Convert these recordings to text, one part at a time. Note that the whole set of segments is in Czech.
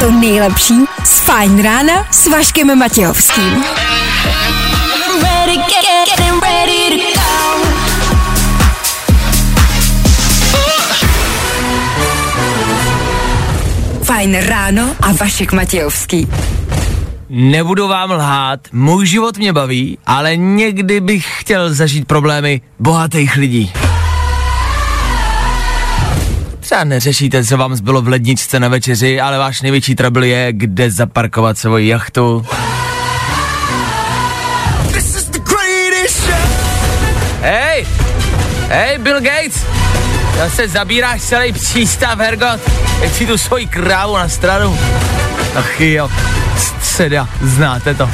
to nejlepší z Fajn rána s Vaškem Matějovským. Ready, get, ready. Fajn ráno a Vašek Matějovský. Nebudu vám lhát, můj život mě baví, ale někdy bych chtěl zažít problémy bohatých lidí. Třeba neřešíte, co vám zbylo v ledničce na večeři, ale váš největší trouble je, kde zaparkovat svoji jachtu. Hej! Hej, Bill Gates! Zase zabíráš celý přístav, Hergot. Teď si tu svoji krávu na stranu. Ach jo, středa, znáte to.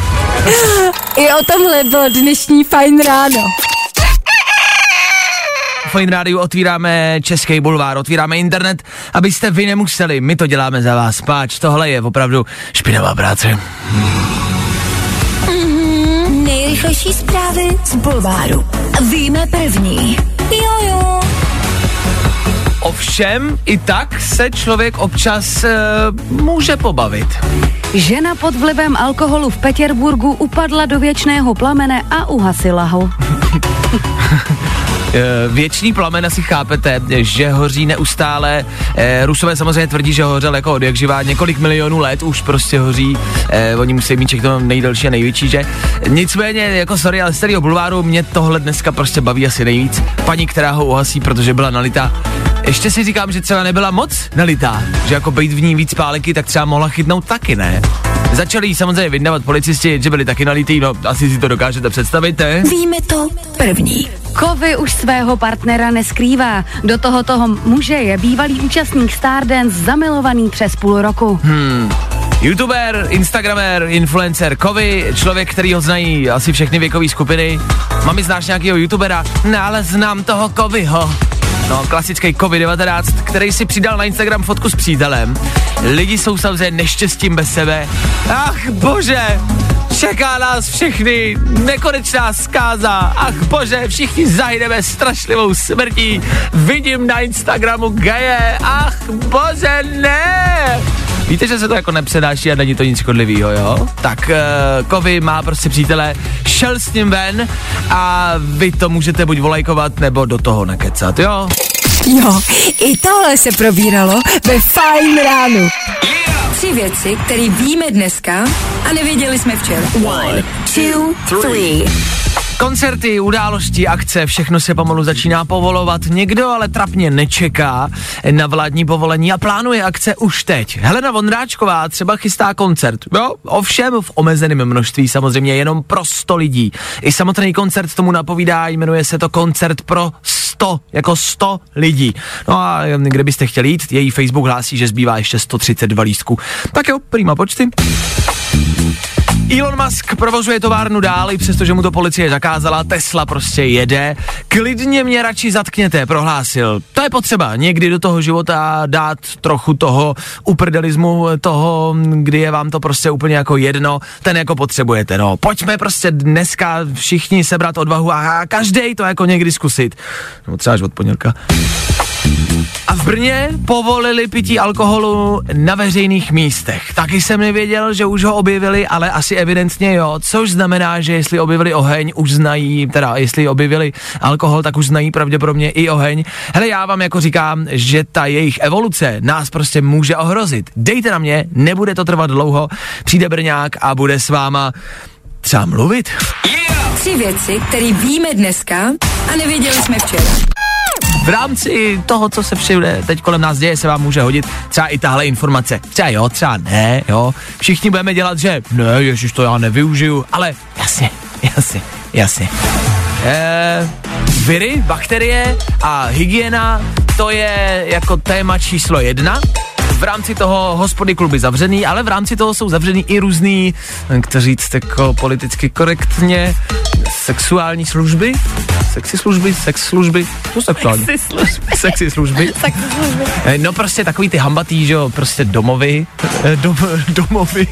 I o tomhle bylo dnešní Fajn ráno. Fajn rádiu otvíráme Český bulvár, otvíráme internet, abyste vy nemuseli, my to děláme za vás, páč, tohle je opravdu špinavá práce. Nejrychlejší zprávy z Bulváru. Víme první. Jojo. Ovšem, i tak se člověk občas e, může pobavit. Žena pod vlivem alkoholu v Petěrburgu upadla do věčného plamene a uhasila ho. E, věčný plamen asi chápete, že hoří neustále. E, Rusové samozřejmě tvrdí, že hořel jako od jak živá několik milionů let, už prostě hoří. E, oni musí mít všechno nejdelší a největší, že? Nicméně, jako sorry, ale z celého bulváru mě tohle dneska prostě baví asi nejvíc. Paní, která ho uhasí, protože byla nalitá. Ještě si říkám, že třeba nebyla moc nalitá, že jako být v ní víc pálenky, tak třeba mohla chytnout taky, ne? Začali jí samozřejmě vydávat policisti, že byli taky nalitý, no asi si to dokážete představit, ne? Víme to první. Kovy už svého partnera neskrývá. Do toho toho muže je bývalý účastník Stardance zamilovaný přes půl roku. Hmm. YouTuber, Instagramer, influencer, Kovy, člověk, který ho znají asi všechny věkové skupiny. Mami, znáš nějakého YouTubera? No, ale znám toho Kovyho. No, klasický COVID-19, který si přidal na Instagram fotku s přítelem. Lidi jsou samozřejmě neštěstím bez sebe. Ach bože, čeká nás všechny nekonečná zkáza. Ach bože, všichni zahyneme strašlivou smrtí. Vidím na Instagramu geje. Ach bože, ne. Víte, že se to jako nepředáší a není to nic škodlivého, jo? Tak uh, Kovy má prostě přítele, šel s ním ven a vy to můžete buď volajkovat, nebo do toho nakecat, jo? Jo, i tohle se probíralo ve Fajn ránu. Tři věci, které víme dneska a nevěděli jsme včera. One, two, three. Koncerty, události, akce, všechno se pomalu začíná povolovat. Někdo ale trapně nečeká na vládní povolení a plánuje akce už teď. Helena Vondráčková třeba chystá koncert. Jo, ovšem v omezeném množství, samozřejmě jenom pro 100 lidí. I samotný koncert tomu napovídá, jmenuje se to koncert pro 100, jako 100 lidí. No a kde byste chtěli jít, její Facebook hlásí, že zbývá ještě 132 lístků. Tak jo, prima počty. Elon Musk provozuje továrnu dál, i přestože mu to policie zakázala, Tesla prostě jede. Klidně mě radši zatkněte, prohlásil. To je potřeba někdy do toho života dát trochu toho uprdelismu, toho, kdy je vám to prostě úplně jako jedno, ten jako potřebujete, no. Pojďme prostě dneska všichni sebrat odvahu a každý to jako někdy zkusit. No třeba až od pondělka. A v Brně povolili pití alkoholu na veřejných místech. Taky jsem nevěděl, že už ho objevili, ale asi evidentně jo, což znamená, že jestli objevili oheň, už znají, teda jestli objevili alkohol, tak už znají pravděpodobně i oheň. Hele, já vám jako říkám, že ta jejich evoluce nás prostě může ohrozit. Dejte na mě, nebude to trvat dlouho, přijde Brňák a bude s váma třeba mluvit. Tři věci, které víme dneska a nevěděli jsme včera. V rámci toho, co se všude teď kolem nás děje, se vám může hodit třeba i tahle informace. Třeba jo, třeba ne, jo. Všichni budeme dělat, že ne, ježiš, to já nevyužiju, ale jasně, jasně, jasně. Eh, viry, bakterie a hygiena, to je jako téma číslo jedna v rámci toho hospody kluby zavřený, ale v rámci toho jsou zavřený i různý, jak říct jako politicky korektně, sexuální služby, sexy služby, sex služby, co sexuální? Sexy služby. Sexy služby. Sexy služby. Eh, No prostě takový ty hambatý, že jo, prostě domovy, eh, dom, domovy,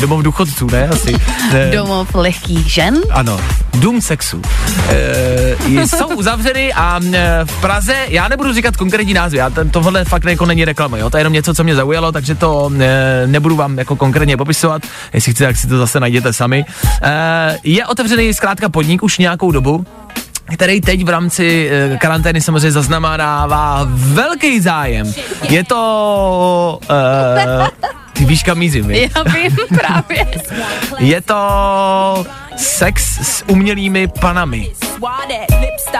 domov důchodců, ne, asi. Eh, Domov lehkých žen. ano, dům sexu. E, jsou uzavřeny a v Praze, já nebudu říkat konkrétní názvy, já ten, tohle fakt jako není reklama, jo, to je jenom něco, co mě zaujalo, takže to e, nebudu vám jako konkrétně popisovat, jestli chcete, tak si to zase najděte sami. E, je otevřený zkrátka podnik už nějakou dobu, který teď v rámci e, karantény samozřejmě zaznamenává velký zájem. Je to... E, ty víš, kam mířím, viď? Já vím právě. Je to sex s umělými panami.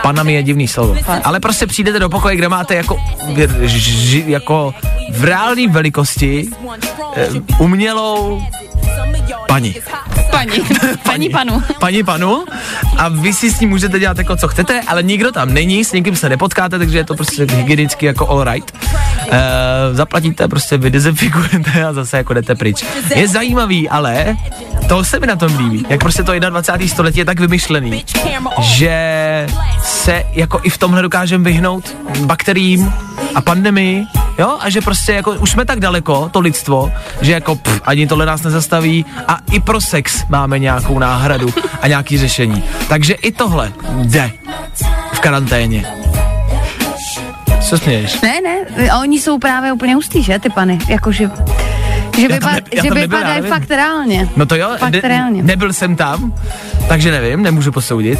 Panami je divný slovo. Ale prostě přijdete do pokoje, kde máte jako, jako v reálné velikosti eh, umělou paní. Paní. Paní panu. Paní panu a vy si s ní můžete dělat jako co chcete, ale nikdo tam není, s nikým se nepotkáte, takže je to prostě hygienicky jako all right. E, zaplatíte, prostě vydezinfikujete a zase jako jdete pryč. Je zajímavý, ale to se mi na tom líbí, jak prostě to 21. století je tak vymyšlený, že se jako i v tomhle dokážeme vyhnout bakteriím a pandemii, jo, a že prostě jako už jsme tak daleko, to lidstvo, že jako pff, ani tohle nás nezastaví a i pro sex máme nějakou náhradu a nějaký řešení. Takže i tohle jde v karanténě. Co směješ? Ne, ne, oni jsou právě úplně hustý, že, ty pany, jakože... Že, vypad, ne- že vypadají fakt reálně. No to jo, Fakt reálně. nebyl jsem tam, takže nevím, nemůžu posoudit.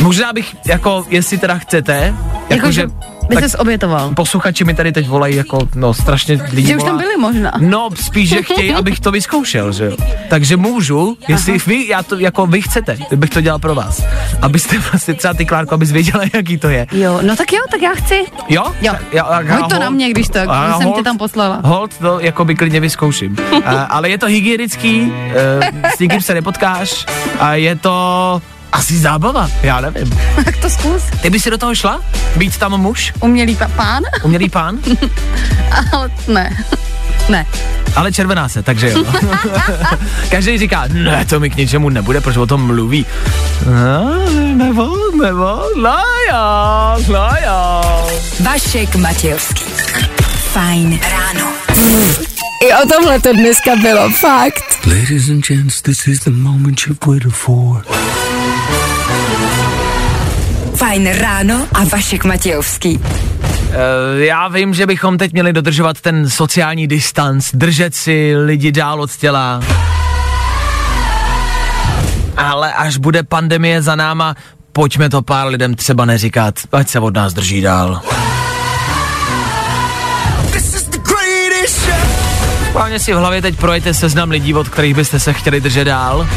Možná bych, jako, jestli teda chcete, Jakože jakože, by ses obětoval. posluchači mi tady teď volají jako, no strašně lidí Že už tam byli možná. No, spíš, že chtějí, abych to vyzkoušel, že jo. Takže můžu, jestli vy, já to, jako vy chcete, kdybych to dělal pro vás. Abyste vlastně třeba ty Klárko, abys věděla, jaký to je. Jo, no tak jo, tak já chci. Jo? Jo. Já- já Hoď to hold- na mě, když tak, a že jsem hold- tě tam poslala. Hold to jako by klidně vyzkouším. a, ale je to hygienický, uh, s nikým se nepotkáš a je to asi zábava, já nevím. Tak to zkus. Ty by si do toho šla? Být tam muž? Umělý pa- pán? Umělý pán? Ale ne. Ne. Ale červená se, takže jo. Každý říká, ne, to mi k ničemu nebude, protože o tom mluví. No, nebo, nebo, no jo, no jo. Vašek Matějovský. Fajn ráno. I o tomhle to dneska bylo, fakt. Ladies and gents, this is the moment you've waited for. Fajn ráno a Vašek Matějovský. Eh, já vím, že bychom teď měli dodržovat ten sociální distanc, držet si lidi dál od těla. Ale až bude pandemie za náma, pojďme to pár lidem třeba neříkat, ať se od nás drží dál. Hlavně si v hlavě teď projete seznam lidí, od kterých byste se chtěli držet dál.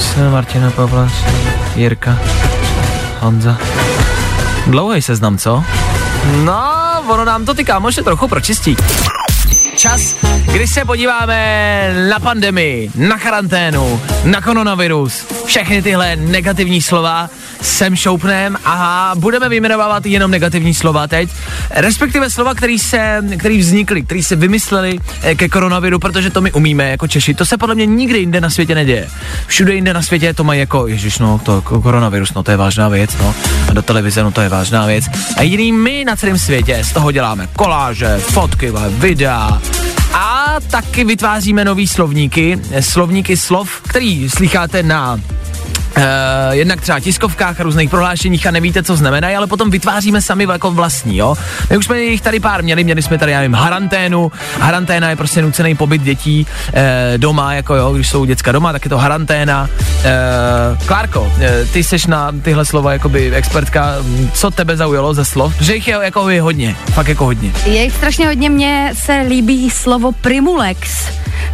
Jsem Martina Pavla, Jirka, Honza. Dlouhý seznam, co? No, ono nám to ty kámoše trochu pročistí. Čas, kdy se podíváme na pandemii, na karanténu, na koronavirus, všechny tyhle negativní slova sem šoupnem a budeme vyjmenovávat jenom negativní slova teď, respektive slova, který se, který vznikly, který se vymysleli eh, ke koronaviru, protože to my umíme jako Češi. To se podle mě nikde jinde na světě neděje. Všude jinde na světě to mají jako, ježiš, no, to ko- koronavirus, no to je vážná věc, no. A do televize, no to je vážná věc. A jediný my na celém světě z toho děláme koláže, fotky, videa, a taky vytváříme nový slovníky, eh, slovníky slov, který slycháte na Uh, jednak třeba tiskovkách a různých prohlášeních a nevíte, co znamenají, ale potom vytváříme sami jako vlastní, jo. My už jsme jich tady pár měli, měli jsme tady, já nevím, haranténu. Haranténa je prostě nucený pobyt dětí eh, doma, jako jo, když jsou děcka doma, tak je to haranténa. Eh, Klárko, ty jsi na tyhle slova jakoby expertka, co tebe zaujalo ze slov? Že jich je jako je hodně, fakt jako hodně. Je jich strašně hodně, mně se líbí slovo primulex,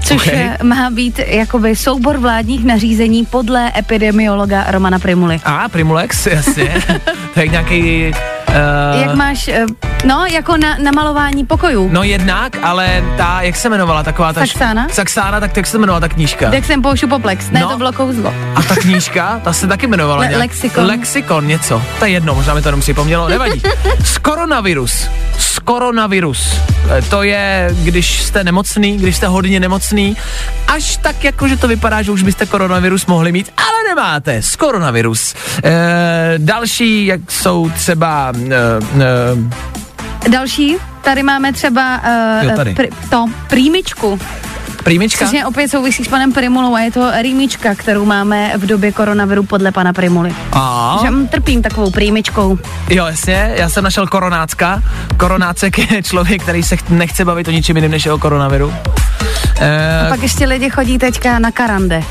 což Okay. má být jakoby soubor vládních nařízení podle epidemiologa Romana Primuly. A, Primulex, jasně. to je nějaký... Uh, Jak máš, eh, no, jako na, na malování pokojů. No jednak, ale ta, jak se jmenovala taková ta... Saxána? Saxána, tak jak se jmenovala ta knížka? Jak jsem poušu poplex, ne, No. to bylo kouzlo. A ta knížka, ta se taky jmenovala Le- nějak... Lexikon. Lexikon, něco. To je jedno, možná mi to jenom připomnělo, nevadí. Z koronavirus. Z koronavirus. E, To je, když jste nemocný, když jste hodně nemocný, až tak jako, že to vypadá, že už byste koronavirus mohli mít, ale nemáte. Z koronavirus. E, další, jak jsou třeba e, Další, tady máme třeba Jo, uh, tady. pr- to, prýmičku. prýmička. Což je opět souvisí s panem Primulou a je to rýmička, kterou máme v době koronaviru podle pana Primuly. A, Že trpím takovou prýmičkou. jo, jasně, já jsem našel koronácka. Koronácek je člověk, který se ch- nechce bavit o ničem jiném než o koronaviru. E, Pak ještě lidi chodí teďka na karande.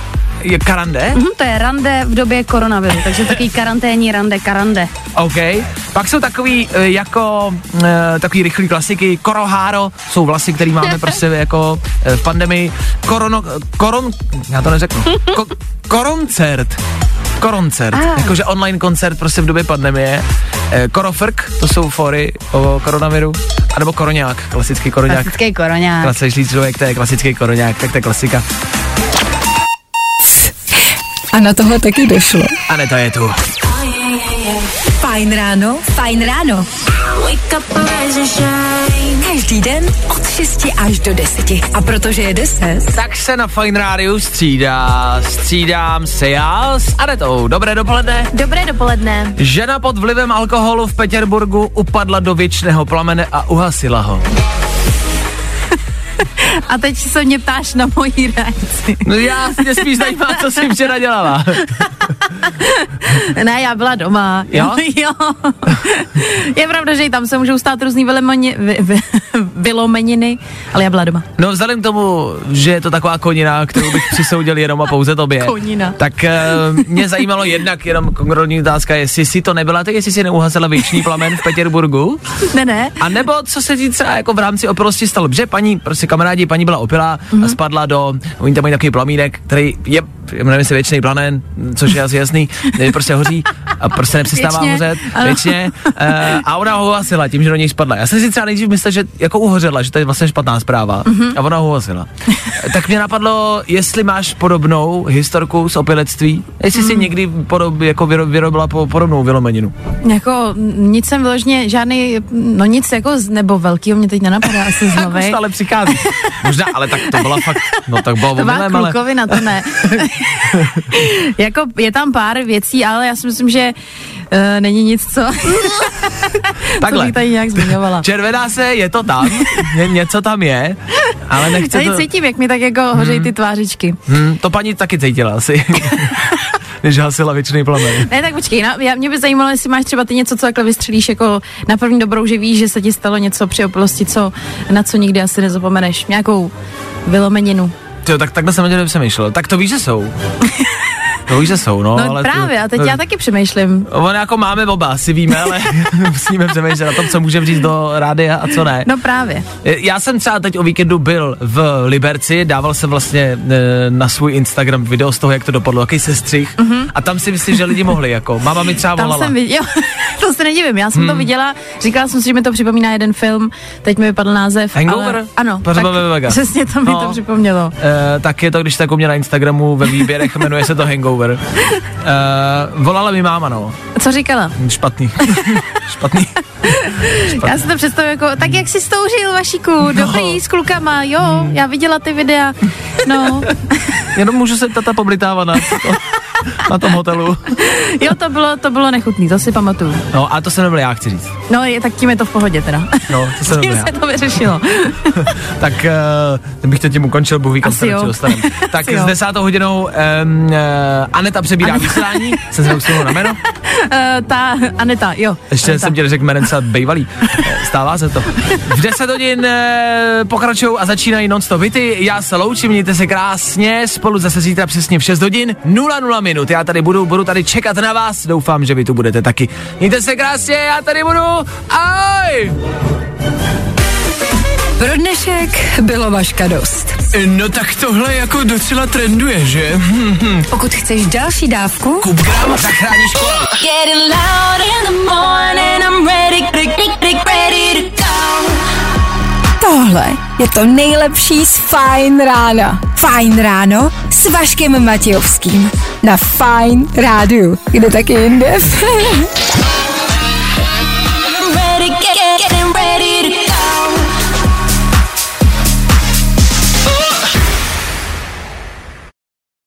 Je karande? Mhm, to je rande v době koronaviru, takže takový karanténní rande, karande. OK. Pak jsou takový e, jako e, takový rychlý klasiky. Koroháro jsou vlasy, který máme prostě jako e, v pandemii. Korono, koron, já to neřeknu. Ko, koroncert. Koroncert, Ah. jakože online koncert prostě v době pandemie. Korofrk, to jsou fory o koronaviru. A nebo koroňák, klasický koroňák. Klasický koroňák. Klasický člověk, to je klasický koroňák, tak to je klasika. A na tohle taky došlo. A ne, to je tu. Fajn ráno, fajn ráno. Wake up, rise and shine. Každý den od 6 až do 10. A protože je 10, Tak se na Fine Rádiu střídá, střídám se já s Anetou. Dobré dopoledne. Dobré dopoledne. Žena pod vlivem alkoholu v Petěrburgu upadla do věčného plamene a uhasila ho. A teď se mě ptáš na mojí reakci. No já mě spíš zajímá, co jsi včera dělala. Ne, já byla doma. Jo? jo. Je pravda, že i tam se můžou stát různý vylemoni, vy, vy, vylomeniny, ale já byla doma. No vzhledem k tomu, že je to taková konina, kterou bych přisoudil jenom a pouze tobě. Konina. Tak eh, mě zajímalo jednak jenom konkrétní otázka, jestli si to nebyla, tak jestli si neuhasila věčný plamen v Petěrburgu. Ne, ne. A nebo co se ti třeba jako v rámci opilosti stalo? Že paní, prostě kamarádi, paní byla opilá Mhm. mm-hmm. a spadla do, oni tam mají takový plamínek, který je, jmenuje se věčný planen, což je asi jasný, prostě hoří a prostě nepřestává Věčně, hořet ano. věčně. Uh, a ona ho uhasila tím, že do něj spadla. Já jsem si třeba nejdřív myslel, že jako uhořela, že to je vlastně špatná zpráva Mhm. mm-hmm. a ona ho uhasila. tak mě napadlo, jestli máš podobnou historku z opilectví, jestli Mhm. si někdy podob, jako vyro, vyrobila po, podobnou vylomeninu. Jako mm, nic jsem vyloženě, žádný, no nic jako z, nebo velkýho mě teď nenapadá asi z Jako novej. stále přichází. Možná, ale tak to byla fakt, no tak bylo To byla omylem, ale klukovina, to ne. jako je tam pár věcí, ale já si myslím, že uh, není nic, co, co bych tady nějak zmiňovala. Červená se, je to tam, ně, něco tam je, ale nechce Tady to... cítím, jak mi tak jako hořejí ty tvářičky. Hmm, to paní taky cítila asi. Než hasila věčný plamen. Ne, tak počkej, na, já, mě by zajímalo, jestli máš třeba ty něco, co takhle vystřelíš jako na první dobrou, že víš, že se ti stalo něco při opilosti, co, na co nikdy asi nezapomeneš. Nějakou vylomeninu. Jo, tak takhle jsem o tě nepřemýšlel. Tak to víš, že jsou. To víš, že jsou, no. No ale právě, to, a teď já taky přemýšlím. On jako máme oba, asi víme, ale musíme přemýšlet na tom, co můžeme říct do rádia a co ne. No právě. Já jsem třeba teď o víkendu byl v Liberci, dával jsem vlastně e, na svůj Instagram video z toho, jak to dopadlo, jaký sestřih. Mm-hmm. A tam si myslím, že lidi mohli, jako. Máma mi třeba Tam volala. jsem viděla, to se nedivím, já jsem hmm. to viděla, říkala jsem si, že mi to připomíná jeden film, teď mi vypadl název. Hangover? Ale, ano, tak přesně to mi No. to připomnělo. Uh, tak je to, když tak u mě na Instagramu ve výběrech, jmenuje se to Hangover. Uh, volala mi máma, no. Co říkala? Špatný. Špatný. Já si to představuji jako, tak jak jsi stouřil, Vašíku, dobrý, s klukama, jo, Hmm. já viděla ty videa, no, Jenom můžu se tata poblitávat na, to, na tom hotelu. jo, to bylo, to bylo nechutný, to si pamatuju. No a to jsem nebyl já, chci říct. No, je, tak tím je to v pohodě teda. No, to jsem Tím nebyl já. se to vyřešilo. Tak uh, bych to tím ukončil, Bůh ví, kam se dostaneme. Tak Asi s desátou hodinou um, uh, Aneta přebírá vysílání, jsem se na jméno. Uh, ta Aneta, jo. Ještě Aneta. jsem ti řekl jménem. Eh, Stává se to. V 10 hodin e, pokračují a začínají non-stop hity. Já se loučím, mějte se krásně. Spolu zase zítra přesně v 6 hodin 00 minut. Já tady budu, budu tady čekat na vás. Doufám, že vy tu budete taky. Mějte se krásně, já tady budu. Ahoj! pro dnešek bylo vaška dost. No tak tohle jako docela trenduje, že? Pokud chceš další dávku, Kupgram zachrání školu. Getting tohle je to nejlepší z Fajn rána. Fajn ráno s Vaškem Matějovským. Na Fajn rádiu. Kde taky jinde?